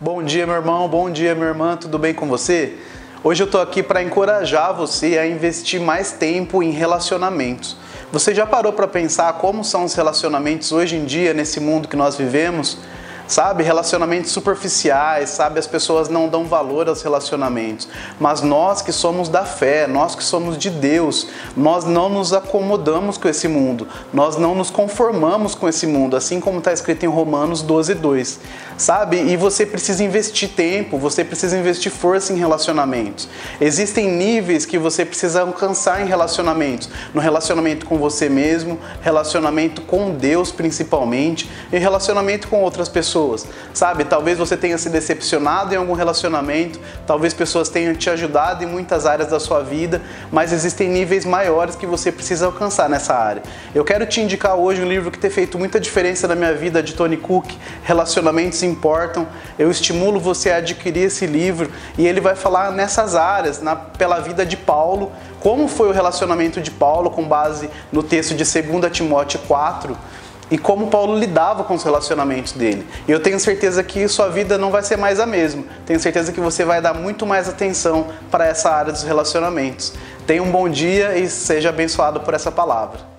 Bom dia, meu irmão, bom dia, minha irmã, tudo bem com você? Hoje eu tô aqui para encorajar você a investir mais tempo em relacionamentos. Você já parou para pensar como são os relacionamentos hoje em dia nesse mundo que nós vivemos? Sabe? Relacionamentos superficiais, sabe? As pessoas não dão valor aos relacionamentos. Mas nós que somos da fé, nós que somos de Deus, nós não nos acomodamos com esse mundo, nós não nos conformamos com esse mundo, assim como está escrito em Romanos 12, 2, sabe? E você precisa investir tempo, você precisa investir força em relacionamentos. Existem níveis que você precisa alcançar em relacionamentos, no relacionamento com você mesmo, relacionamento com Deus principalmente, e relacionamento com outras pessoas pessoas, sabe? Talvez você tenha se decepcionado em algum relacionamento, talvez pessoas tenham te ajudado em muitas áreas da sua vida, mas existem níveis maiores que você precisa alcançar nessa área. Eu quero te indicar hoje um livro que tem feito muita diferença na minha vida de Tony Cook, Relacionamentos Importam. Eu estimulo você a adquirir esse livro e ele vai falar nessas áreas, na, pela vida de Paulo, como foi o relacionamento de Paulo com base no texto de 2 Timóteo 4 e como Paulo lidava com os relacionamentos dele. E eu tenho certeza que sua vida não vai ser mais a mesma. Tenho certeza que você vai dar muito mais atenção para essa área dos relacionamentos. Tenha um bom dia e seja abençoado por essa palavra.